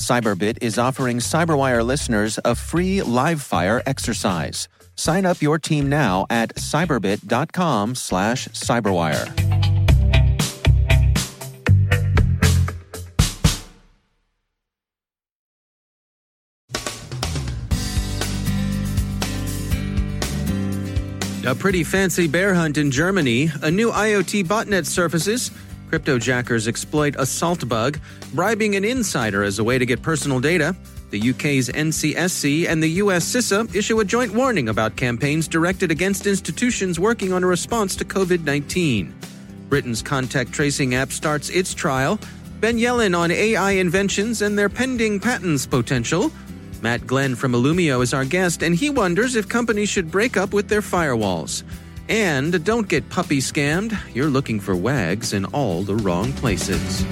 Cyberbit is offering Cyberwire listeners a free live fire exercise. Sign up your team now at cyberbit.com slash cyberwire. A pretty fancy bear hunt in Germany, a new IoT botnet surfaces, cryptojackers exploit a salt bug, bribing an insider as a way to get personal data. The UK's NCSC and the US CISA issue a joint warning about campaigns directed against institutions working on a response to COVID 19. Britain's contact tracing app starts its trial. Ben Yellen on AI inventions and their pending patents potential. Matt Glenn from Illumio is our guest, and he wonders if companies should break up with their firewalls. And don't get puppy scammed. You're looking for wags in all the wrong places.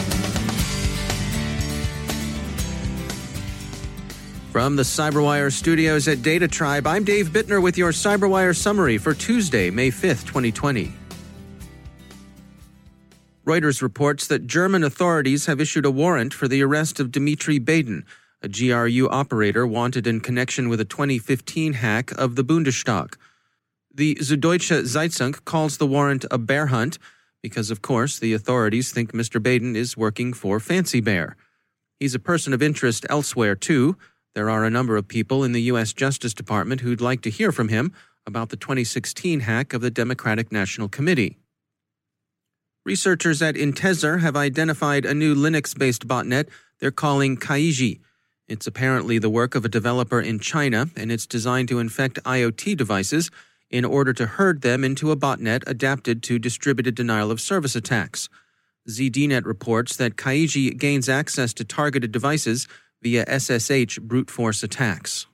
From the Cyberwire studios at Data Tribe, I'm Dave Bittner with your Cyberwire summary for Tuesday, May 5th, 2020. Reuters reports that German authorities have issued a warrant for the arrest of Dimitri Badin, a GRU operator wanted in connection with a 2015 hack of the Bundestag. The Süddeutsche Zeitung calls the warrant a bear hunt because, of course, the authorities think Mr. Badin is working for Fancy Bear. He's a person of interest elsewhere, too. There are a number of people in the U.S. Justice Department who'd like to hear from him about the 2016 hack of the Democratic National Committee. Researchers at Intezer have identified a new Linux based botnet they're calling Kaiji. It's apparently the work of a developer in China, and it's designed to infect IoT devices in order to herd them into a botnet adapted to distributed denial of service attacks. ZDNet reports that Kaiji gains access to targeted devices via SSH brute force attacks.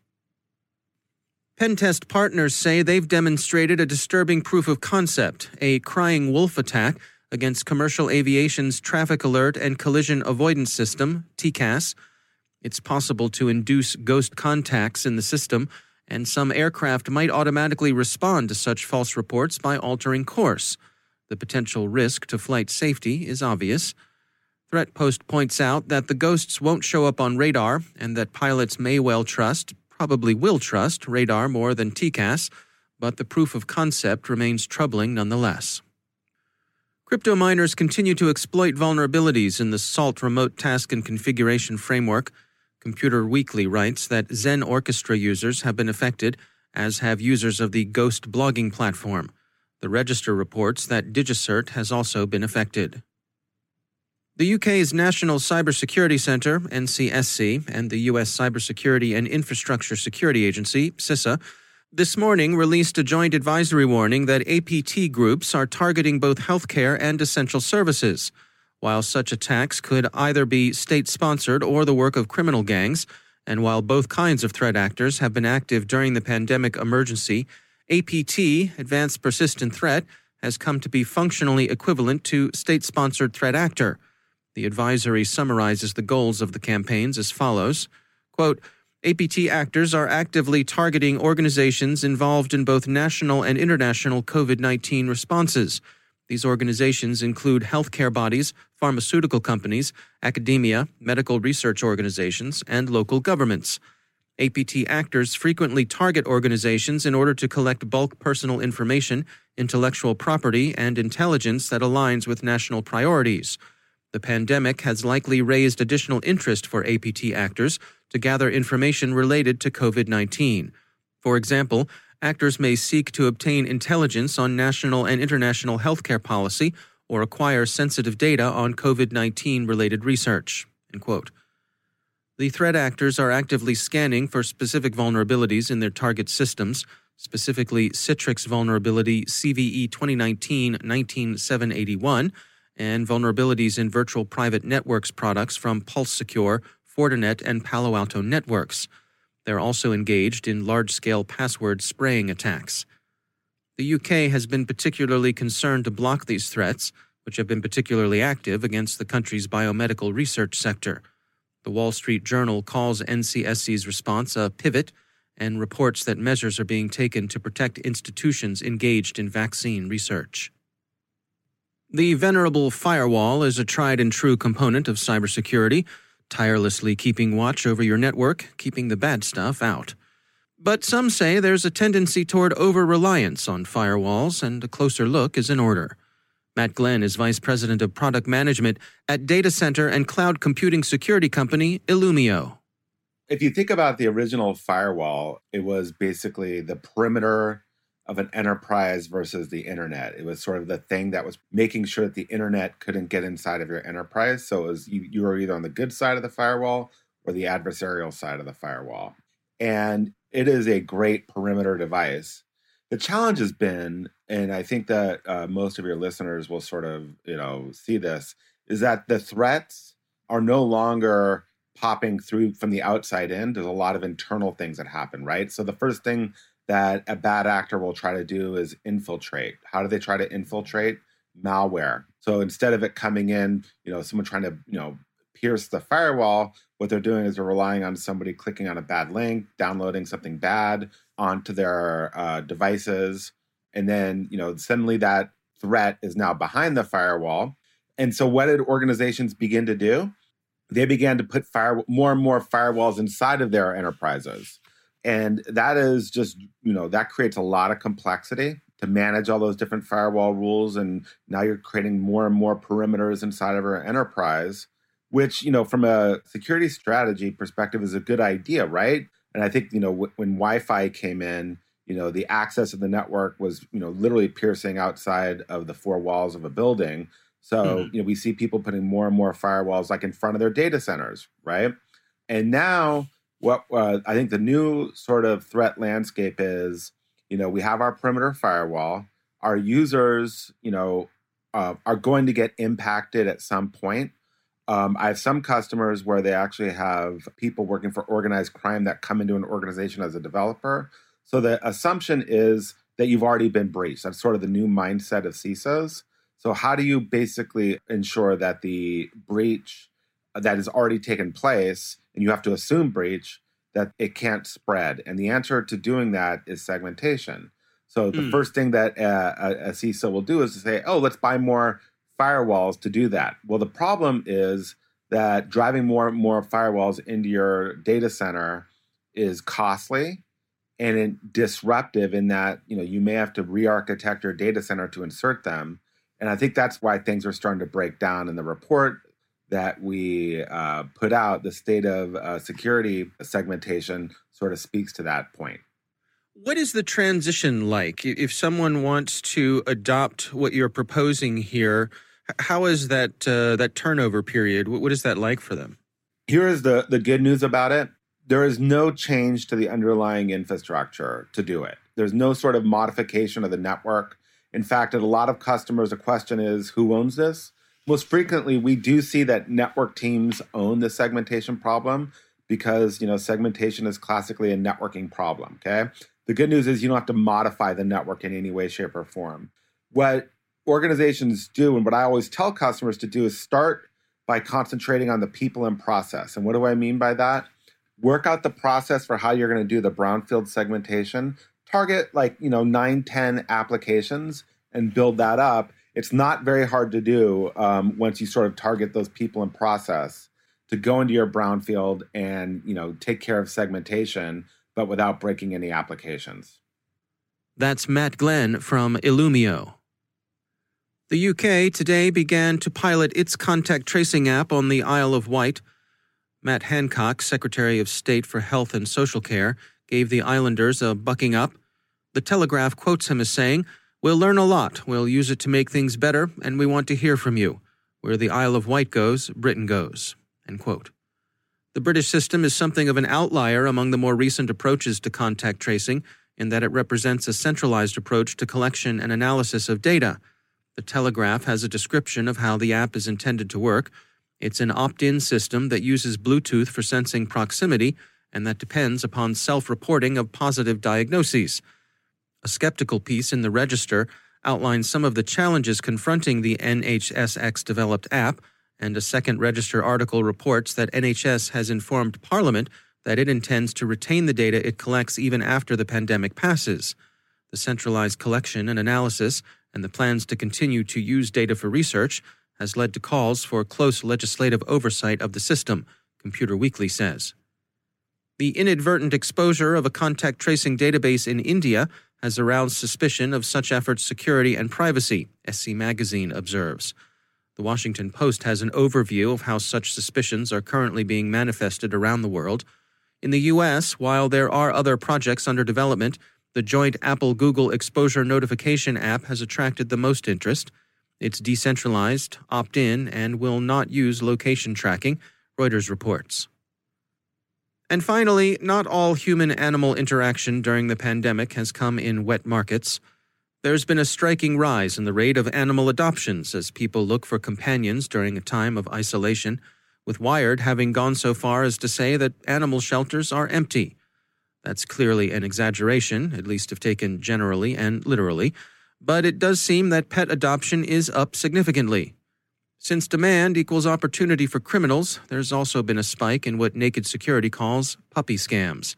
Pentest partners say they've demonstrated a disturbing proof of concept, a crying wolf attack against commercial aviation's traffic alert and collision avoidance system, TCAS it's possible to induce ghost contacts in the system, and some aircraft might automatically respond to such false reports by altering course. The potential risk to flight safety is obvious. Threatpost points out that the ghosts won't show up on radar and that pilots may well trust, probably will trust, radar more than TCAS, but the proof of concept remains troubling nonetheless. Crypto miners continue to exploit vulnerabilities in the SALT remote task and configuration framework. Computer Weekly writes that Xen Orchestra users have been affected, as have users of the Ghost blogging platform. The Register reports that DigiCert has also been affected. The UK's National Cybersecurity Centre, NCSC, and the US Cybersecurity and Infrastructure Security Agency, CISA, this morning released a joint advisory warning that APT groups are targeting both healthcare and essential services. While such attacks could either be state sponsored or the work of criminal gangs, and while both kinds of threat actors have been active during the pandemic emergency, APT, Advanced Persistent Threat, has come to be functionally equivalent to state sponsored threat actor. The advisory summarizes the goals of the campaigns as follows quote, APT actors are actively targeting organizations involved in both national and international COVID 19 responses. These organizations include healthcare bodies, pharmaceutical companies, academia, medical research organizations, and local governments. APT actors frequently target organizations in order to collect bulk personal information, intellectual property, and intelligence that aligns with national priorities. The pandemic has likely raised additional interest for APT actors to gather information related to COVID 19. For example, actors may seek to obtain intelligence on national and international healthcare policy or acquire sensitive data on COVID 19 related research. The threat actors are actively scanning for specific vulnerabilities in their target systems, specifically Citrix vulnerability CVE 2019 19781 and vulnerabilities in virtual private networks products from Pulse Secure, Fortinet, and Palo Alto networks. They're also engaged in large scale password spraying attacks. The UK has been particularly concerned to block these threats, which have been particularly active against the country's biomedical research sector. The Wall Street Journal calls NCSC's response a pivot and reports that measures are being taken to protect institutions engaged in vaccine research. The venerable firewall is a tried and true component of cybersecurity tirelessly keeping watch over your network, keeping the bad stuff out. But some say there's a tendency toward over reliance on firewalls, and a closer look is in order. Matt Glenn is Vice President of Product Management at data center and cloud computing security company Illumio. If you think about the original firewall, it was basically the perimeter of an enterprise versus the internet. It was sort of the thing that was making sure that the internet couldn't get inside of your enterprise. So it was you, you were either on the good side of the firewall or the adversarial side of the firewall. And it is a great perimeter device. The challenge has been, and I think that uh, most of your listeners will sort of, you know, see this, is that the threats are no longer popping through from the outside in. There's a lot of internal things that happen, right? So the first thing that a bad actor will try to do is infiltrate. How do they try to infiltrate? Malware. So instead of it coming in, you know, someone trying to, you know, pierce the firewall, what they're doing is they're relying on somebody clicking on a bad link, downloading something bad onto their uh, devices, and then, you know, suddenly that threat is now behind the firewall. And so, what did organizations begin to do? They began to put fire more and more firewalls inside of their enterprises. And that is just, you know, that creates a lot of complexity to manage all those different firewall rules. And now you're creating more and more perimeters inside of our enterprise, which, you know, from a security strategy perspective is a good idea, right? And I think, you know, w- when Wi Fi came in, you know, the access of the network was, you know, literally piercing outside of the four walls of a building. So, mm-hmm. you know, we see people putting more and more firewalls like in front of their data centers, right? And now what uh, I think the new sort of threat landscape is, you know, we have our perimeter firewall. Our users, you know, uh, are going to get impacted at some point. Um, I have some customers where they actually have people working for organized crime that come into an organization as a developer. So the assumption is that you've already been breached. That's sort of the new mindset of CISOs. So how do you basically ensure that the breach that has already taken place and you have to assume breach that it can't spread. And the answer to doing that is segmentation. So the mm. first thing that uh, a, a CISO will do is to say, "Oh, let's buy more firewalls to do that." Well, the problem is that driving more and more firewalls into your data center is costly and disruptive in that you know you may have to re-architect your data center to insert them and i think that's why things are starting to break down in the report that we uh, put out, the state of uh, security segmentation sort of speaks to that point. What is the transition like? If someone wants to adopt what you're proposing here, how is that uh, that turnover period? What is that like for them? Here is the the good news about it. There is no change to the underlying infrastructure to do it. There's no sort of modification of the network. In fact, at a lot of customers, the question is who owns this? Most frequently we do see that network teams own the segmentation problem because you know segmentation is classically a networking problem okay? The good news is you don't have to modify the network in any way shape or form. What organizations do and what i always tell customers to do is start by concentrating on the people and process. And what do i mean by that? Work out the process for how you're going to do the brownfield segmentation. Target like you know 9 10 applications and build that up it's not very hard to do um, once you sort of target those people and process to go into your brownfield and you know take care of segmentation, but without breaking any applications. That's Matt Glenn from Illumio. The UK today began to pilot its contact tracing app on the Isle of Wight. Matt Hancock, Secretary of State for Health and Social Care, gave the islanders a bucking up The Telegraph quotes him as saying, We'll learn a lot, we'll use it to make things better, and we want to hear from you. Where the Isle of Wight goes, Britain goes. The British system is something of an outlier among the more recent approaches to contact tracing in that it represents a centralized approach to collection and analysis of data. The Telegraph has a description of how the app is intended to work. It's an opt in system that uses Bluetooth for sensing proximity and that depends upon self reporting of positive diagnoses. A skeptical piece in the Register outlines some of the challenges confronting the NHSX developed app, and a second Register article reports that NHS has informed Parliament that it intends to retain the data it collects even after the pandemic passes. The centralized collection and analysis and the plans to continue to use data for research has led to calls for close legislative oversight of the system, Computer Weekly says. The inadvertent exposure of a contact tracing database in India has aroused suspicion of such efforts' security and privacy, SC Magazine observes. The Washington Post has an overview of how such suspicions are currently being manifested around the world. In the U.S., while there are other projects under development, the joint Apple Google exposure notification app has attracted the most interest. It's decentralized, opt in, and will not use location tracking, Reuters reports. And finally, not all human animal interaction during the pandemic has come in wet markets. There's been a striking rise in the rate of animal adoptions as people look for companions during a time of isolation with Wired having gone so far as to say that animal shelters are empty. That's clearly an exaggeration, at least if taken generally and literally, but it does seem that pet adoption is up significantly. Since demand equals opportunity for criminals, there's also been a spike in what Naked Security calls puppy scams.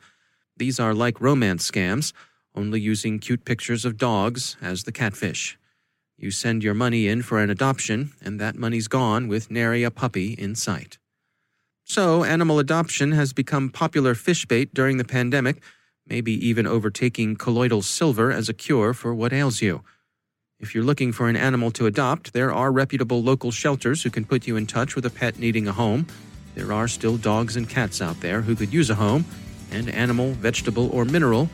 These are like romance scams, only using cute pictures of dogs as the catfish. You send your money in for an adoption, and that money's gone with nary a puppy in sight. So, animal adoption has become popular fish bait during the pandemic, maybe even overtaking colloidal silver as a cure for what ails you. If you're looking for an animal to adopt, there are reputable local shelters who can put you in touch with a pet needing a home. There are still dogs and cats out there who could use a home, and animal, vegetable, or mineral.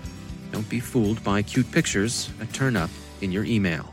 Don't be fooled by cute pictures that turn up in your email.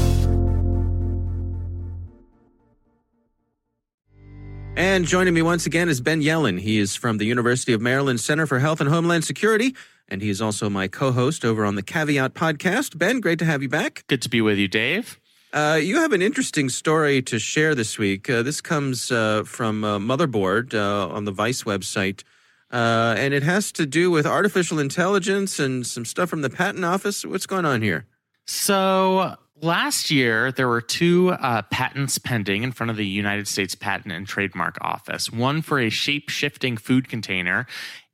And joining me once again is Ben Yellen. He is from the University of Maryland Center for Health and Homeland Security, and he is also my co host over on the Caveat podcast. Ben, great to have you back. Good to be with you, Dave. Uh, you have an interesting story to share this week. Uh, this comes uh, from Motherboard uh, on the Vice website, uh, and it has to do with artificial intelligence and some stuff from the Patent Office. What's going on here? So, Last year, there were two uh, patents pending in front of the United States Patent and Trademark Office one for a shape shifting food container,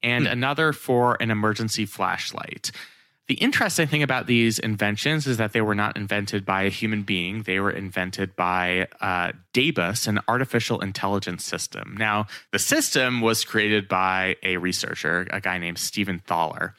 and Hmm. another for an emergency flashlight. The interesting thing about these inventions is that they were not invented by a human being. They were invented by uh, DABUS, an artificial intelligence system. Now, the system was created by a researcher, a guy named Stephen Thaler.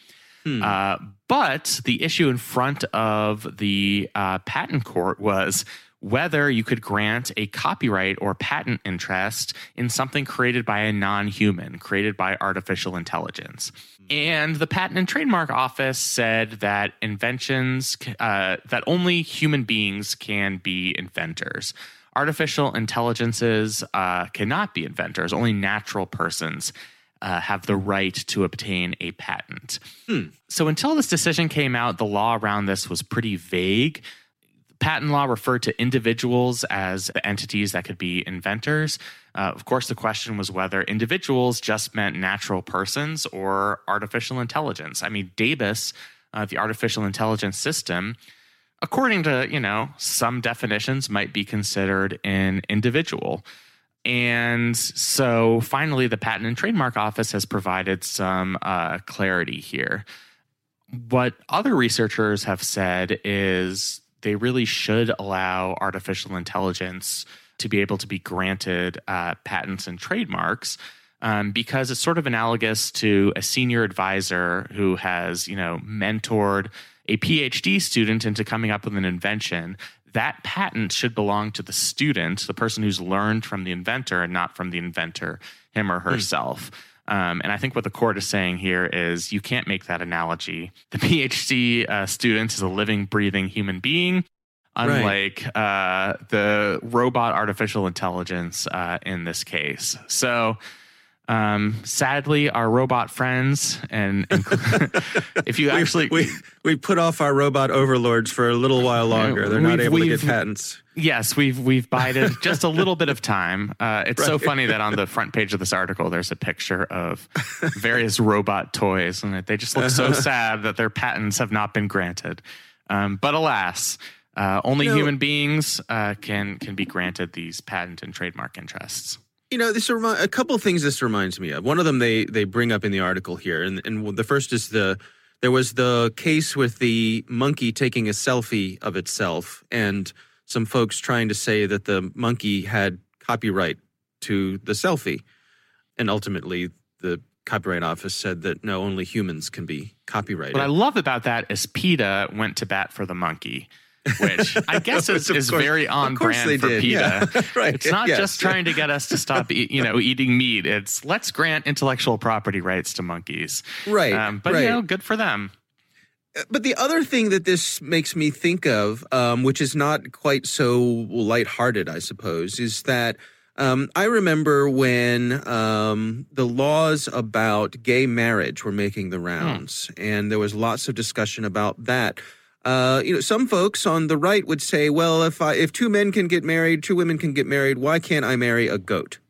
Uh, but the issue in front of the uh, patent court was whether you could grant a copyright or patent interest in something created by a non human, created by artificial intelligence. And the Patent and Trademark Office said that inventions, uh, that only human beings can be inventors. Artificial intelligences uh, cannot be inventors, only natural persons uh, have the right to obtain a patent. So until this decision came out, the law around this was pretty vague. Patent law referred to individuals as entities that could be inventors. Uh, of course, the question was whether individuals just meant natural persons or artificial intelligence. I mean, DABUS, uh, the artificial intelligence system, according to you know some definitions, might be considered an individual. And so finally, the Patent and Trademark Office has provided some uh, clarity here. What other researchers have said is they really should allow artificial intelligence to be able to be granted uh, patents and trademarks um, because it's sort of analogous to a senior advisor who has, you know, mentored a PhD student into coming up with an invention. That patent should belong to the student, the person who's learned from the inventor, and not from the inventor, him or herself. Um, and I think what the court is saying here is you can't make that analogy. The PhD uh, student is a living, breathing human being, unlike uh, the robot artificial intelligence uh, in this case. So, um, sadly, our robot friends, and, and if you actually, we we put off our robot overlords for a little while longer. They're not able to get patents. Yes, we've we've bided just a little bit of time. Uh, it's so funny that on the front page of this article, there's a picture of various robot toys, and they just look so sad that their patents have not been granted. Um, but alas, uh, only You know- human beings uh, can can be granted these patent and trademark interests. You know, this remi- a couple of things this reminds me of. One of them they they bring up in the article here, and and the first is the there was the case with the monkey taking a selfie of itself, and some folks trying to say that the monkey had copyright to the selfie, and ultimately the copyright office said that no, only humans can be copyrighted. What I love about that is PETA went to bat for the monkey, which I guess is, is course- very on of course they brand for did, PETA. yeah. right? It's not yes. just trying to get us to stop, eat, you know, eating meat. It's let's grant intellectual property rights to monkeys. right, Um, but right. you know, good for them. But the other thing that this makes me think of, um, which is not quite so lighthearted, I suppose, is that um, I remember when um, the laws about gay marriage were making the rounds, and there was lots of discussion about that. Uh, you know, some folks on the right would say, "Well, if I, if two men can get married, two women can get married, why can't I marry a goat?"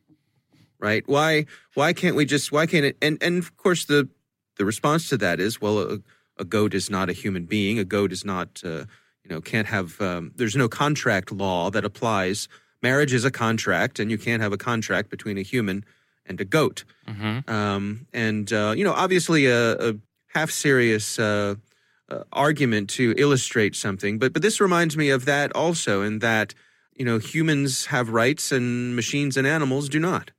Right? Why why can't we just why can't it? And and of course the the response to that is, well, a, a goat is not a human being. A goat is not, uh, you know, can't have. Um, there's no contract law that applies. Marriage is a contract, and you can't have a contract between a human and a goat. hmm Um, and uh, you know, obviously, a, a half serious uh, argument to illustrate something. But but this reminds me of that also, in that you know humans have rights and machines and animals do not.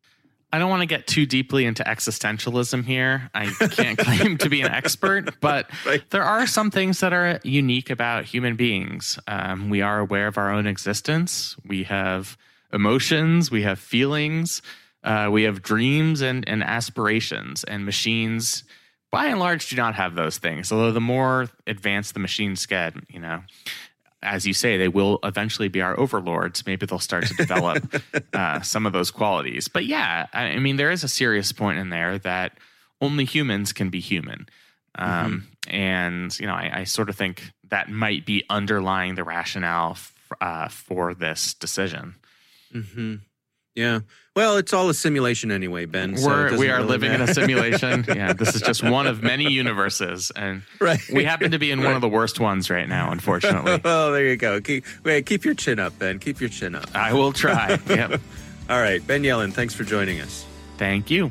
I don't want to get too deeply into existentialism here. I can't claim to be an expert, but Right. there are some things that are unique about human beings. Um, we are aware of our own existence. We have emotions. We have feelings. Uh, we have dreams and, and aspirations. And machines, by and large, do not have those things. Although the more advanced the machines get, you know, as you say, they will eventually be our overlords. Maybe they'll start to develop uh, some of those qualities. But yeah, I, mean, there is a serious point in there that only humans can be human. Um, And, you know, I, I sort of think that might be underlying the rationale f- uh, for this decision. hmm Yeah. Well, it's all a simulation anyway, Ben. so We're, we are really living in a simulation. yeah, this is just one of many universes, and Right. we happen to be in one of the worst ones right now. Unfortunately, oh, there you go. Keep, wait, keep your chin up, Ben. Keep your chin up. I will try. Yep. All right, Ben Yellen, thanks for joining us. Thank you.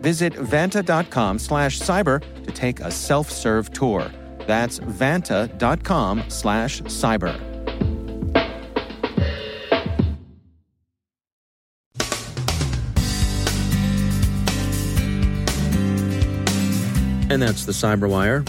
Visit vanta.com slash cyber to take a self-serve tour. That's vanta.com slash cyber. And that's the Cyberwire.